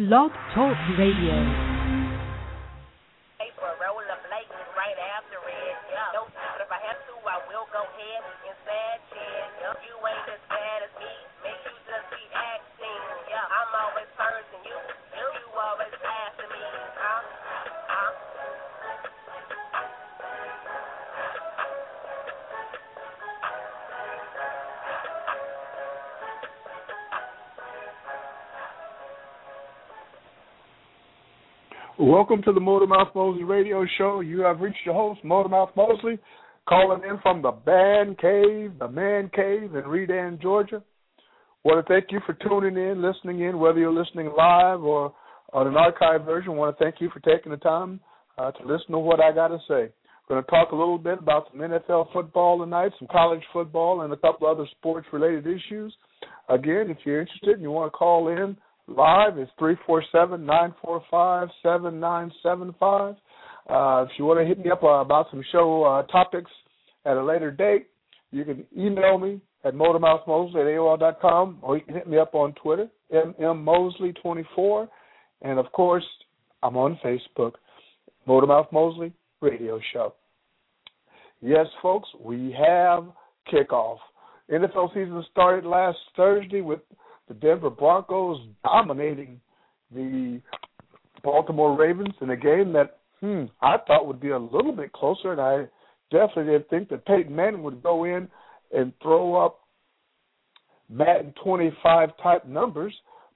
Blog Talk Radio. Welcome to the Motormouth Mosley Radio Show. You have reached your host, Motormouth Mosley, calling in from the Band Cave, the Man Cave in Redan, Georgia. Want to thank you for tuning in, listening in, whether you're listening live or on an archive version. Want to thank you for taking the time uh, to listen to what I got to say. We're going to talk a little bit about some NFL football tonight, some college football, and a couple other sports related issues. Again, if you're interested and you want to call in, live is 347-945-7975. Uh, if you want to hit me up uh, about some show uh, topics at a later date, you can email me at motormouthmosley at AOL.com or you can hit me up on Twitter, mmmosley24. And of course, I'm on Facebook, Motormouth Mosley Radio Show. Yes, folks, we have kickoff. NFL season started last Thursday with the Denver Broncos dominating the Baltimore Ravens in a game that hmm, I thought would be a little bit closer, and I definitely didn't think that Peyton Manning would go in and throw up Madden 25 type numbers.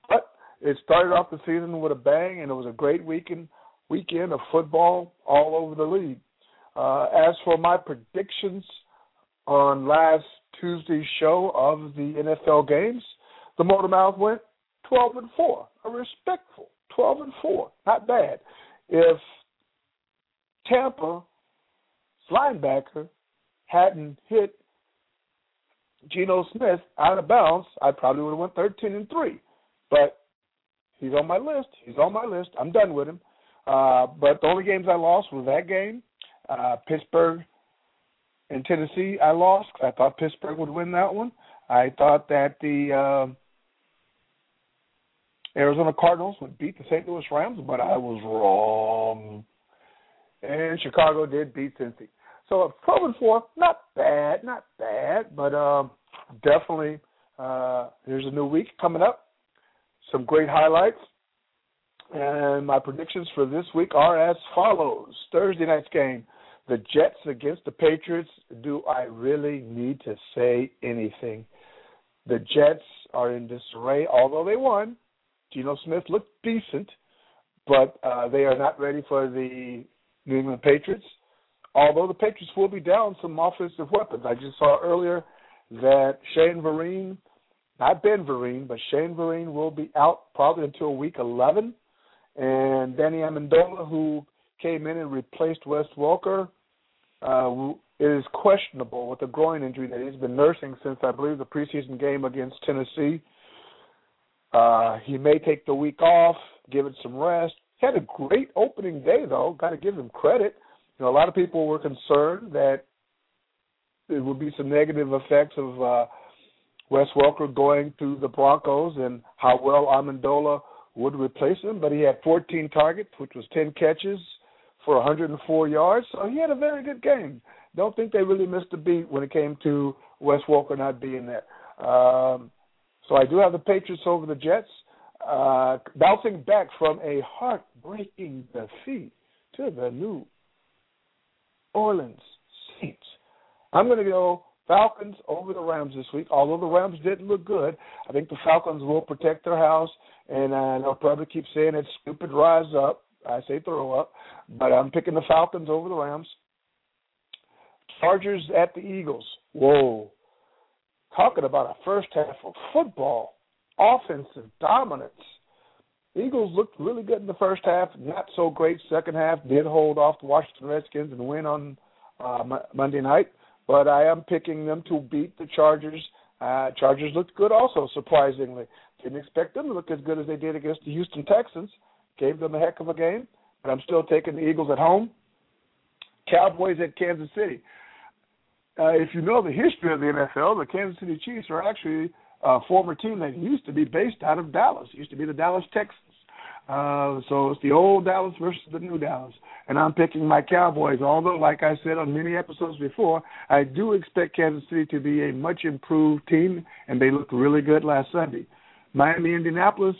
But it started off the season with a bang, and it was a great weekend weekend of football all over the league. Uh, as for my predictions on last Tuesday's show of the NFL games, the Motor Mouth went 12 and 4, a respectful 12 and 4, not bad. If Tampa's linebacker hadn't hit Geno Smith out of bounds, I probably would have went 13 and 3. But he's on my list. He's on my list. I'm done with him. Uh, but the only games I lost was that game, uh, Pittsburgh and Tennessee. I lost because I thought Pittsburgh would win that one. I thought that the uh, Arizona Cardinals would beat the St. Louis Rams, but I was wrong. And Chicago did beat Cincy. So 12 and 4, not bad, not bad, but um, definitely uh, here's a new week coming up. Some great highlights. And my predictions for this week are as follows. Thursday night's game, the Jets against the Patriots. Do I really need to say anything? The Jets are in disarray, although they won. Geno Smith looked decent, but uh, they are not ready for the New England Patriots. Although the Patriots will be down some offensive weapons. I just saw earlier that Shane Vereen, not Ben Vereen, but Shane Vereen will be out probably until week 11. And Danny Amendola, who came in and replaced Wes Welker, uh, is questionable with a groin injury that he's been nursing since I believe the preseason game against Tennessee. Uh, he may take the week off, give it some rest. He had a great opening day, though. Got to give him credit. You know, a lot of people were concerned that there would be some negative effects of uh, Wes Welker going to the Broncos and how well Amendola would replace him. But he had 14 targets, which was 10 catches for 104 yards. So he had a very good game. Don't think they really missed a beat when it came to Wes Welker not being there. Um, so I do have the Patriots over the Jets, uh, bouncing back from a heartbreaking defeat to the New Orleans Saints. I'm going to go Falcons over the Rams this week. Although the Rams didn't look good, I think the Falcons will protect their house, and uh, they'll probably keep saying it's stupid rise up. I say throw up, but I'm picking the Falcons over the Rams. Chargers at the Eagles. Whoa, talking about a first half of football, offensive dominance. Eagles looked really good in the first half, not so great second half. Did hold off the Washington Redskins and win on uh, Monday night, but I am picking them to beat the Chargers. Uh, Chargers looked good also, surprisingly. Didn't expect them to look as good as they did against the Houston Texans. Gave them a heck of a game, but I'm still taking the Eagles at home. Cowboys at Kansas City uh, if you know the history of the NFL, the Kansas City Chiefs are actually a former team that used to be based out of Dallas. It used to be the Dallas Texans. Uh, so it's the old Dallas versus the new Dallas, and I'm picking my Cowboys. Although, like I said on many episodes before, I do expect Kansas City to be a much improved team, and they looked really good last Sunday. Miami, Indianapolis,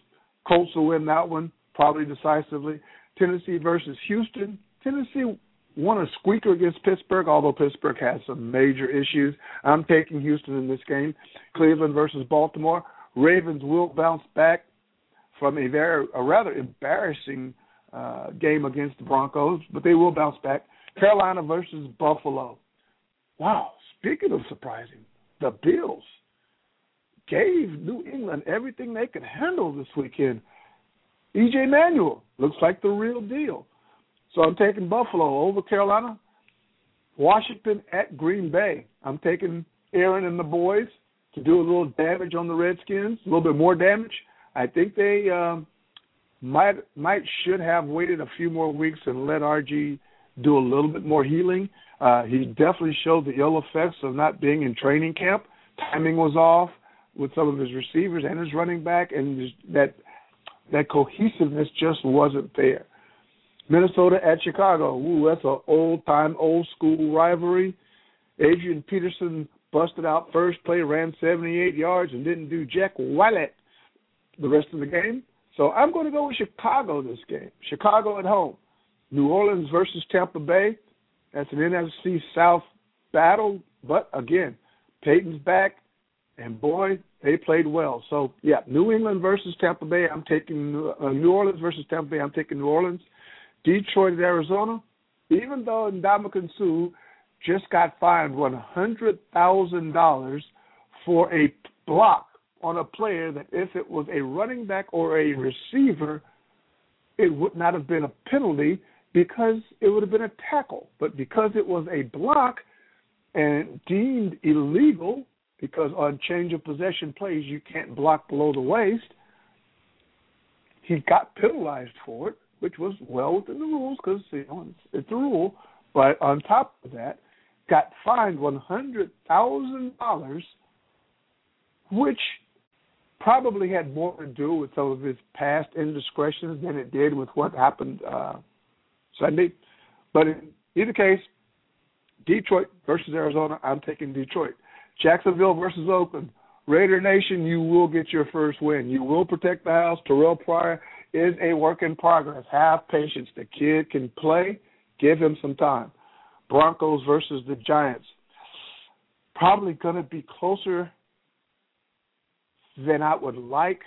Colts will win that one probably decisively. Tennessee versus Houston. Tennessee won a squeaker against Pittsburgh, although Pittsburgh has some major issues. I'm taking Houston in this game. Cleveland versus Baltimore. Ravens will bounce back from a very a rather embarrassing uh, game against the Broncos, but they will bounce back. Carolina versus Buffalo. Wow, speaking of surprising, the Bills gave New England everything they could handle this weekend. EJ Manuel looks like the real deal. So I'm taking Buffalo over Carolina. Washington at Green Bay. I'm taking Aaron and the boys to do a little damage on the Redskins, a little bit more damage. I think they um, might might should have waited a few more weeks and let RG do a little bit more healing. Uh, he definitely showed the ill effects of not being in training camp. Timing was off with some of his receivers and his running back, and that that cohesiveness just wasn't there. Minnesota at Chicago. Ooh, that's an old time, old school rivalry. Adrian Peterson busted out first play, ran 78 yards, and didn't do jack wallet the rest of the game. So I'm going to go with Chicago this game. Chicago at home. New Orleans versus Tampa Bay. That's an NFC South battle. But again, Payton's back, and boy, they played well. So yeah, New England versus Tampa Bay. I'm taking uh, New Orleans versus Tampa Bay. I'm taking New Orleans. Detroit, Arizona, even though Ndamukong Suh just got fined one hundred thousand dollars for a block on a player that if it was a running back or a receiver, it would not have been a penalty because it would have been a tackle. But because it was a block and deemed illegal, because on change of possession plays you can't block below the waist, he got penalized for it which was well within the rules because you know it's, it's a rule. But on top of that, got fined one hundred thousand dollars, which probably had more to do with some of his past indiscretions than it did with what happened uh, Sunday. But in either case, Detroit versus Arizona, I'm taking Detroit. Jacksonville versus Oakland. Raider Nation, you will get your first win. You will protect the house. Terrell Pryor is a work in progress. Have patience. The kid can play. Give him some time. Broncos versus the Giants. Probably going to be closer than I would like,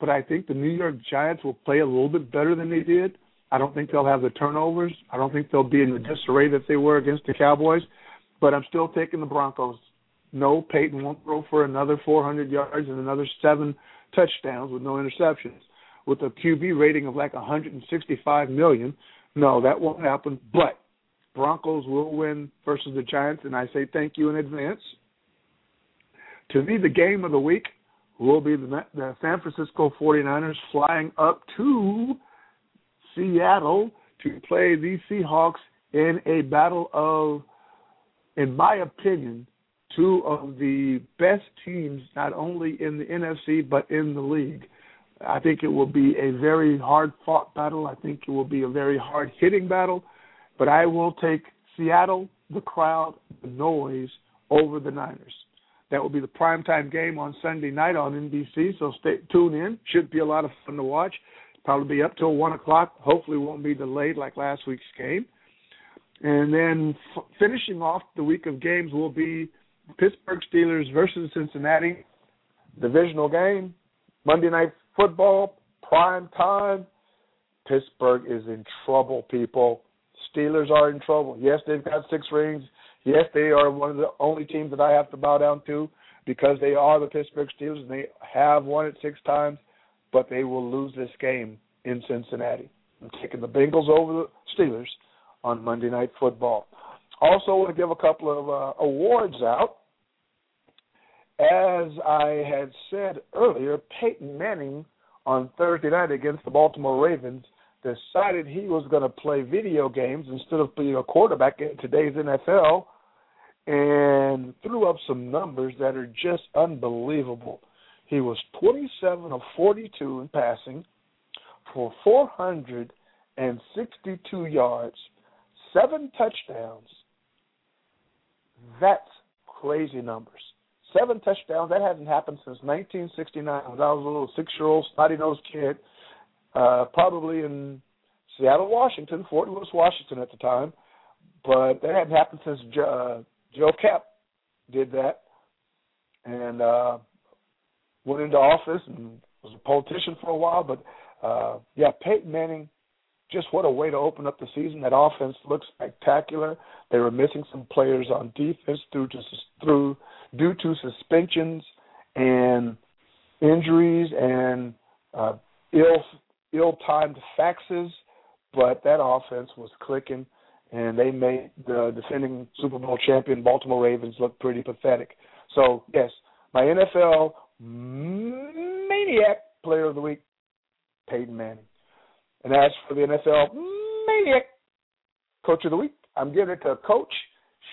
but I think the New York Giants will play a little bit better than they did. I don't think they'll have the turnovers. I don't think they'll be in the disarray that they were against the Cowboys, but I'm still taking the Broncos. No, Peyton won't throw for another 400 yards and another seven touchdowns with no interceptions with a QB rating of like 165 million. No, that won't happen. But Broncos will win versus the Giants, and I say thank you in advance. To me, the game of the week will be the, the San Francisco 49ers flying up to Seattle to play the Seahawks in a battle of, in my opinion, two of the best teams not only in the NFC but in the league. I think it will be a very hard fought battle. I think it will be a very hard hitting battle. But I will take Seattle, the crowd, the noise over the Niners. That will be the primetime game on Sunday night on NBC. So stay tune in. Should be a lot of fun to watch. Probably be up till one o'clock. Hopefully, won't be delayed like last week's game. And then f- finishing off the week of games will be Pittsburgh Steelers versus Cincinnati divisional game. Monday night football, prime time, Pittsburgh is in trouble, people. Steelers are in trouble. Yes, they've got six rings. Yes, they are one of the only teams that I have to bow down to because they are the Pittsburgh Steelers and they have won it six times, but they will lose this game in Cincinnati. I'm taking the Bengals over the Steelers on Monday Night Football. Also, want to give a couple of uh, awards out as I had said earlier, Peyton Manning on Thursday night against the Baltimore Ravens decided he was going to play video games instead of being a quarterback in today's NFL and threw up some numbers that are just unbelievable. He was 27 of 42 in passing for 462 yards, seven touchdowns. That's crazy numbers. Seven touchdowns. That hasn't happened since 1969 when I was a little six-year-old snotty-nosed kid, uh, probably in Seattle, Washington, Fort Lewis, Washington at the time. But that hadn't happened since uh, Joe Kapp did that, and uh, went into office and was a politician for a while. But uh, yeah, Peyton Manning, just what a way to open up the season. That offense looks spectacular. They were missing some players on defense through to through due to suspensions and injuries and uh, ill ill-timed faxes, but that offense was clicking, and they made the defending Super Bowl champion Baltimore Ravens look pretty pathetic. So yes, my NFL maniac player of the week, Peyton Manning. And as for the NFL maniac coach of the week, I'm giving it to Coach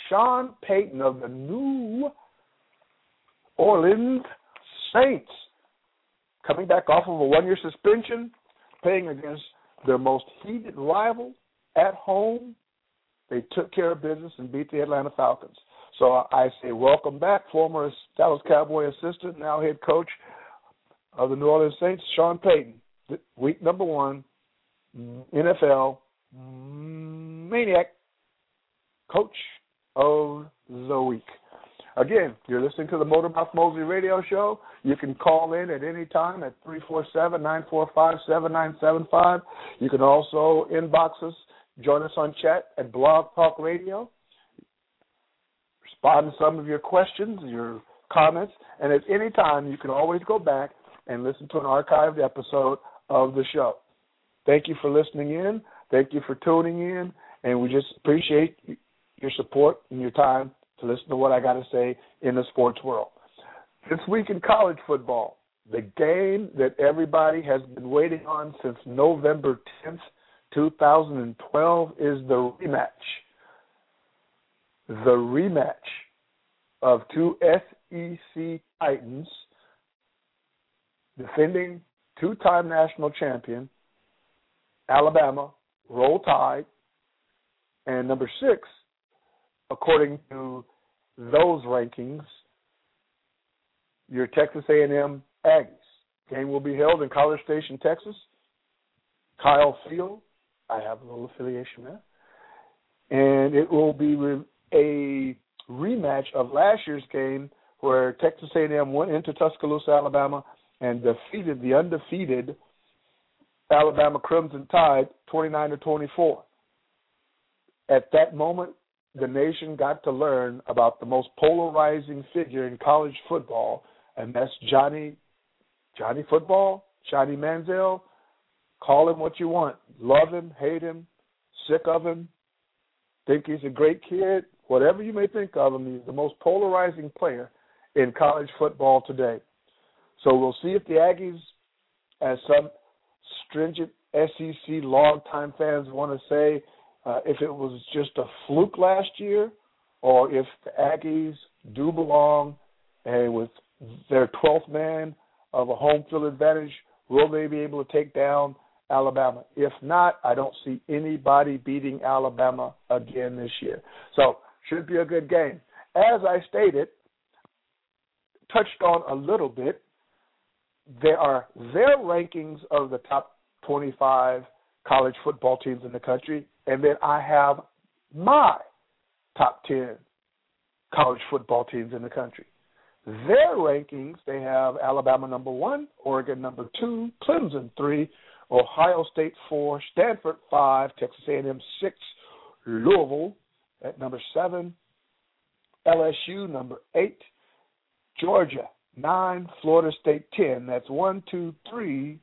Sean Payton of the New Orleans Saints. Coming back off of a one year suspension, playing against their most heated rival at home, they took care of business and beat the Atlanta Falcons. So I say, welcome back, former Dallas Cowboy assistant, now head coach of the New Orleans Saints, Sean Payton. Week number one, NFL maniac coach of the week. Again, you're listening to the Motormouth Mosley radio show. You can call in at any time at 347-945-7975. You can also inbox us, join us on chat at Blog Talk Radio. Respond to some of your questions, your comments, and at any time you can always go back and listen to an archived episode of the show. Thank you for listening in. Thank you for tuning in, and we just appreciate your support and your time to listen to what I got to say in the sports world. This week in college football, the game that everybody has been waiting on since November 10th, 2012 is the rematch. The rematch of two SEC Titans defending two-time national champion Alabama, Roll Tide, and number six, according to those rankings, your Texas A&M Aggies. Game will be held in College Station, Texas. Kyle Field, I have a little affiliation there, and it will be a rematch of last year's game where Texas A&M went into Tuscaloosa, Alabama, and defeated the undefeated Alabama Crimson Tide 29 to 24. At that moment, the nation got to learn about the most polarizing figure in college football, and that's Johnny Johnny Football, Johnny Manziel. Call him what you want. Love him, hate him, sick of him, think he's a great kid, whatever you may think of him, he's the most polarizing player in college football today. So we'll see if the Aggies, as some stringent SEC longtime fans want to say, uh, if it was just a fluke last year, or if the Aggies do belong, and with their 12th man of a home field advantage, will they be able to take down Alabama? If not, I don't see anybody beating Alabama again this year. So should be a good game. As I stated, touched on a little bit, there are their rankings of the top 25 college football teams in the country, and then I have my top 10 college football teams in the country. Their rankings, they have Alabama number one, Oregon number two, Clemson three, Ohio State four, Stanford five, Texas A&M six, Louisville at number seven, LSU number eight, Georgia nine, Florida State ten. That's one, two, three,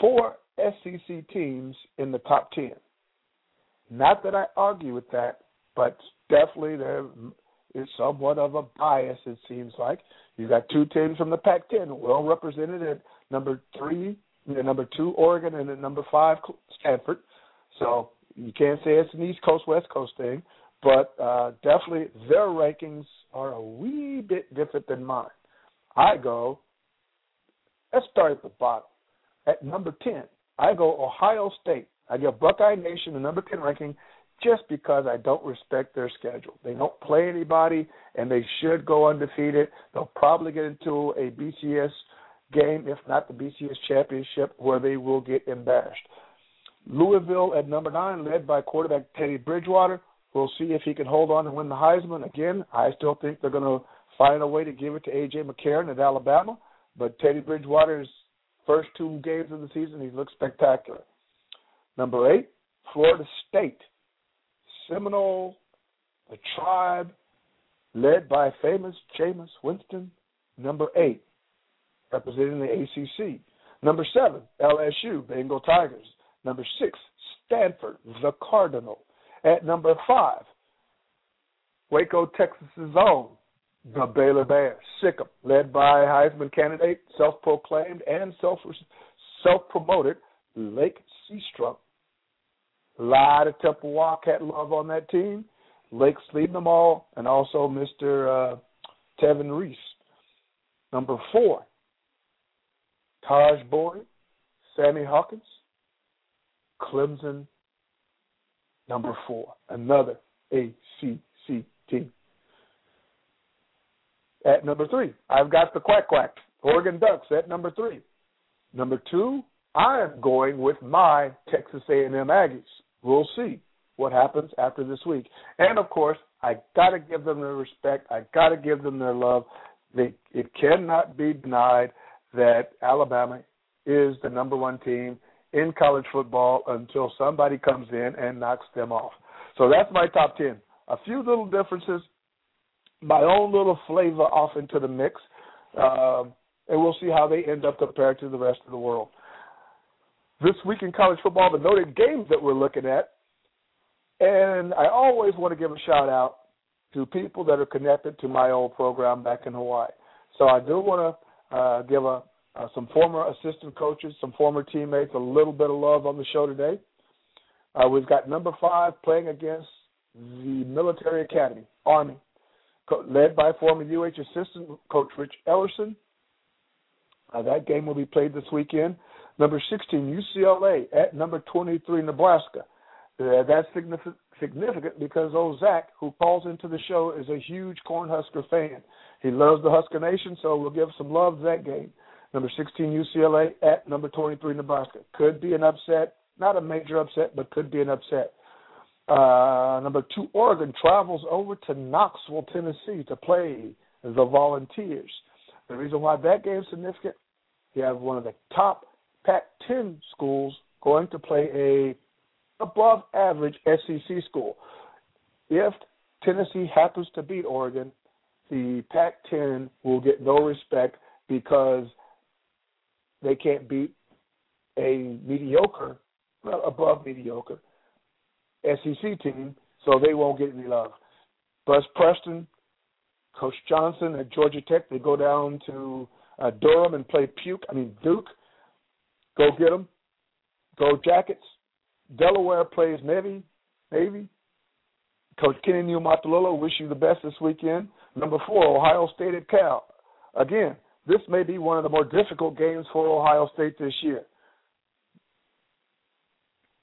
four SEC teams in the top ten. Not that I argue with that, but definitely there is somewhat of a bias. It seems like you got two teams from the Pac-10, well represented at number three, uh, number two Oregon, and at number five Stanford. So you can't say it's an East Coast West Coast thing, but uh, definitely their rankings are a wee bit different than mine. I go, let's start at the bottom. at number 10, I go Ohio State. I give Buckeye Nation the number 10 ranking just because I don't respect their schedule. They don't play anybody, and they should go undefeated. They'll probably get into a BCS game, if not the BCS championship, where they will get embarrassed. Louisville at number nine, led by quarterback Teddy Bridgewater. We'll see if he can hold on and win the Heisman. Again, I still think they're going to find a way to give it to A.J. McCarron at Alabama. But Teddy Bridgewater's first two games of the season, he looks spectacular. Number eight, Florida State. Seminole, the tribe, led by famous Jameis Winston. Number eight, representing the ACC. Number seven, LSU, Bengal Tigers. Number six, Stanford, the Cardinal. At number five, Waco, Texas's own, the Baylor Bears, Sikkim, led by Heisman candidate, self-proclaimed and self self-promoted Lache Seastrunk. A lot of Temple Wildcat love on that team. Lache's leading them all, and also Mr. Uh, Tevin Reese. Number four, Tajh Boyd, Sammy Hawkins, Clemson. Number four, another ACC team. At number three, I've got the Quack Quack, Oregon Ducks at number three. Number two, I am going with my Texas A&M Aggies. We'll see what happens after this week. And of course, I got to give them their respect. I got to give them their love. They, it cannot be denied that Alabama is the number one team in college football until somebody comes in and knocks them off. So that's my top 10. A few little differences, my own little flavor off into the mix, um, and we'll see how they end up compared to the rest of the world. This week in college football, the noted games that we're looking at, and I always want to give a shout out to people that are connected to my old program back in Hawaii. So I do want to uh, give a uh, some former assistant coaches, some former teammates, a little bit of love on the show today. Uh, we've got number five playing against the Military Academy, Army, co- led by former UH assistant coach Rich Ellerson. Uh, that game will be played this weekend. Number 16, UCLA at number 23, Nebraska. Uh, that's significant, significant because old Zach, who calls into the show, is a huge Cornhusker fan. He loves the Husker Nation, so we'll give some love to that game. Number 16 UCLA at number 23 Nebraska. Could be an upset, not a major upset, but could be an upset. Uh, number two Oregon travels over to Knoxville, Tennessee to play the Volunteers. The reason why that game is significant, you have one of the top Pac-10 schools going to play a above average SEC school. If Tennessee happens to beat Oregon, the Pac-10 will get no respect because they can't beat a mediocre, well, above mediocre SEC team, so they won't get any love. Buzz Preston, Coach Johnson at Georgia Tech, they go down to uh, Durham and play Puke. I mean Duke. Go get them. Go Jackets. Delaware plays Navy. Navy. Coach Kenny Niumatalolo, wish you the best this weekend. Number four, Ohio State at Cal. Again, this may be one of the more difficult games for Ohio State this year.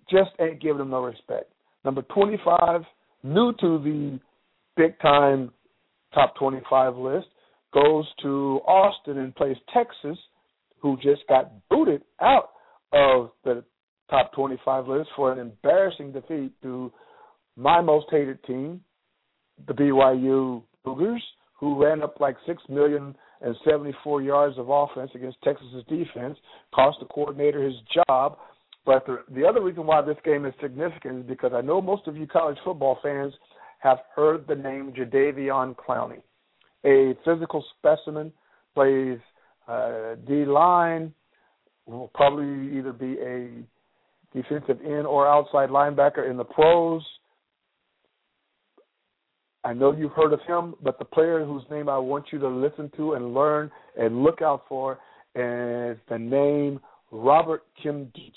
Just ain't giving them no respect. Number 25, new to the big time top 25 list, goes to Austin and plays Texas, who just got booted out of the top 25 list for an embarrassing defeat to my most hated team, the BYU Cougars, who ran up like six million and 74 yards of offense against Texas's defense, cost the coordinator his job. But the, the other reason why this game is significant is because I know most of you college football fans have heard the name Jadeveon Clowney, a physical specimen, plays uh, D line, will probably either be a defensive end or outside linebacker in the pros. I know you've heard of him, but the player whose name I want you to listen to and learn and look out for is the name Robert Nkemdiche.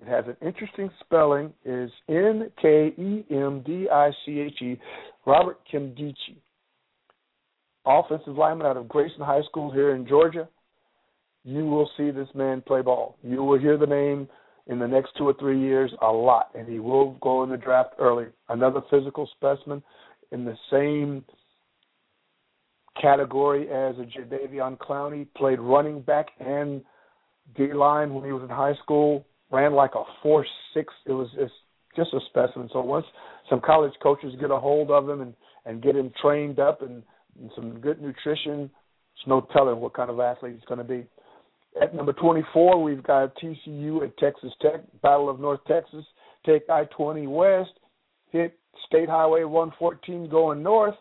It has an interesting spelling. It is N K E M D I C H E. Robert Nkemdiche, offensive lineman out of Grayson High School here in Georgia. you will see this man play ball. You will hear the name in the next two or three years a lot, and he will go in the draft early. Another physical specimen in the same category as a Jadeveon Clowney, played running back and D line when he was in high school, ran like a four six. It was just just a specimen. So once some college coaches get a hold of him and and get him trained up and, and some good nutrition, there's no telling what kind of athlete he's going to be. At number 24, we've got TCU at Texas Tech, Battle of North Texas. Take I-20 west, hit State Highway 114 going north.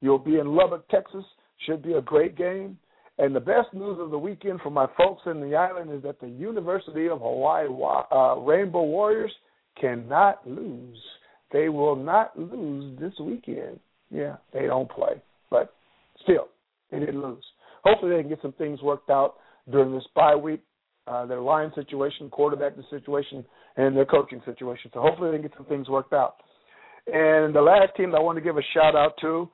You'll be in Lubbock, Texas. Should be a great game. And the best news of the weekend for my folks in the island is that the University of Hawaii uh, Rainbow Warriors cannot lose. They will not lose this weekend. Yeah, they don't play, but still, they didn't lose. Hopefully, they can get some things worked out during this bye week. Uh, their line situation, quarterback situation, and their coaching situation. So hopefully, they can get some things worked out. And the last team I want to give a shout out to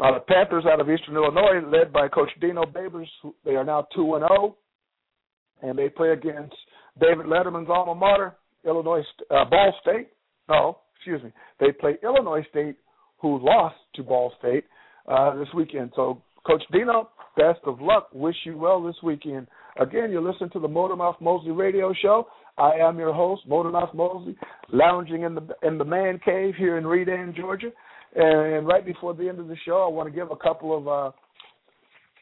are the Panthers out of Eastern Illinois, led by Coach Dino Babers. They are now two and zero, oh, and they play against David Letterman's alma mater, Illinois uh, Ball State. No, excuse me. They play Illinois State, who lost to Ball State uh, this weekend. So, Coach Dino, best of luck. Wish you well this weekend. Again, you're listening to the Motormouth Mosley Radio Show. I am your host, Motormouth Mosley, lounging in the in the man cave here in Redan, Georgia. And right before the end of the show, I want to give a couple of uh,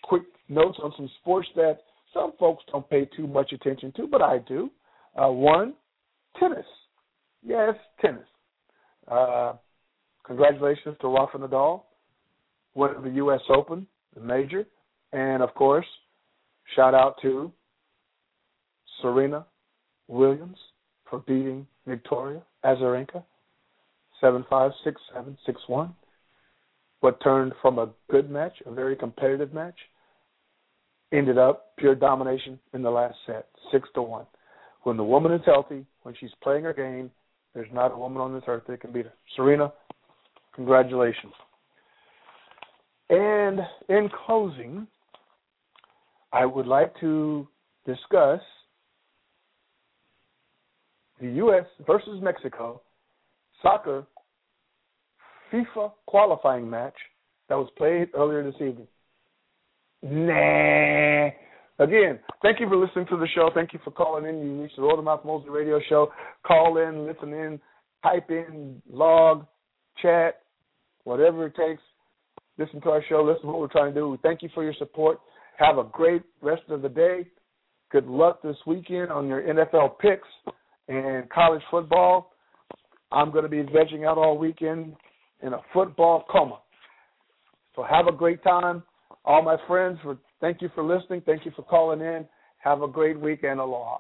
quick notes on some sports that some folks don't pay too much attention to, but I do. Uh, one, tennis. Yes, tennis. Uh, congratulations to Rafa Nadal, winning the U.S. Open, the major, and of course, shout out to Serena Williams for beating Victoria Azarenka seven five six seven six one. What turned from a good match, a very competitive match, ended up pure domination in the last set, six to one. When the woman is healthy, when she's playing her game, there's not a woman on this earth that can beat her. Serena, congratulations. And in closing, I would like to discuss the U.S. versus Mexico soccer FIFA qualifying match that was played earlier this evening. Nah. Again, thank you for listening to the show. Thank you for calling in. You reached the Motormouth Mosley Radio Show. Call in, listen in, type in, log, chat, whatever it takes. Listen to our show. Listen to what we're trying to do. We thank you for your support. Have a great rest of the day. Good luck this weekend on your NFL picks and college football. I'm going to be vegging out all weekend in a football coma. So have a great time. All my friends, thank you for listening. Thank you for calling in. Have a great weekend. Aloha.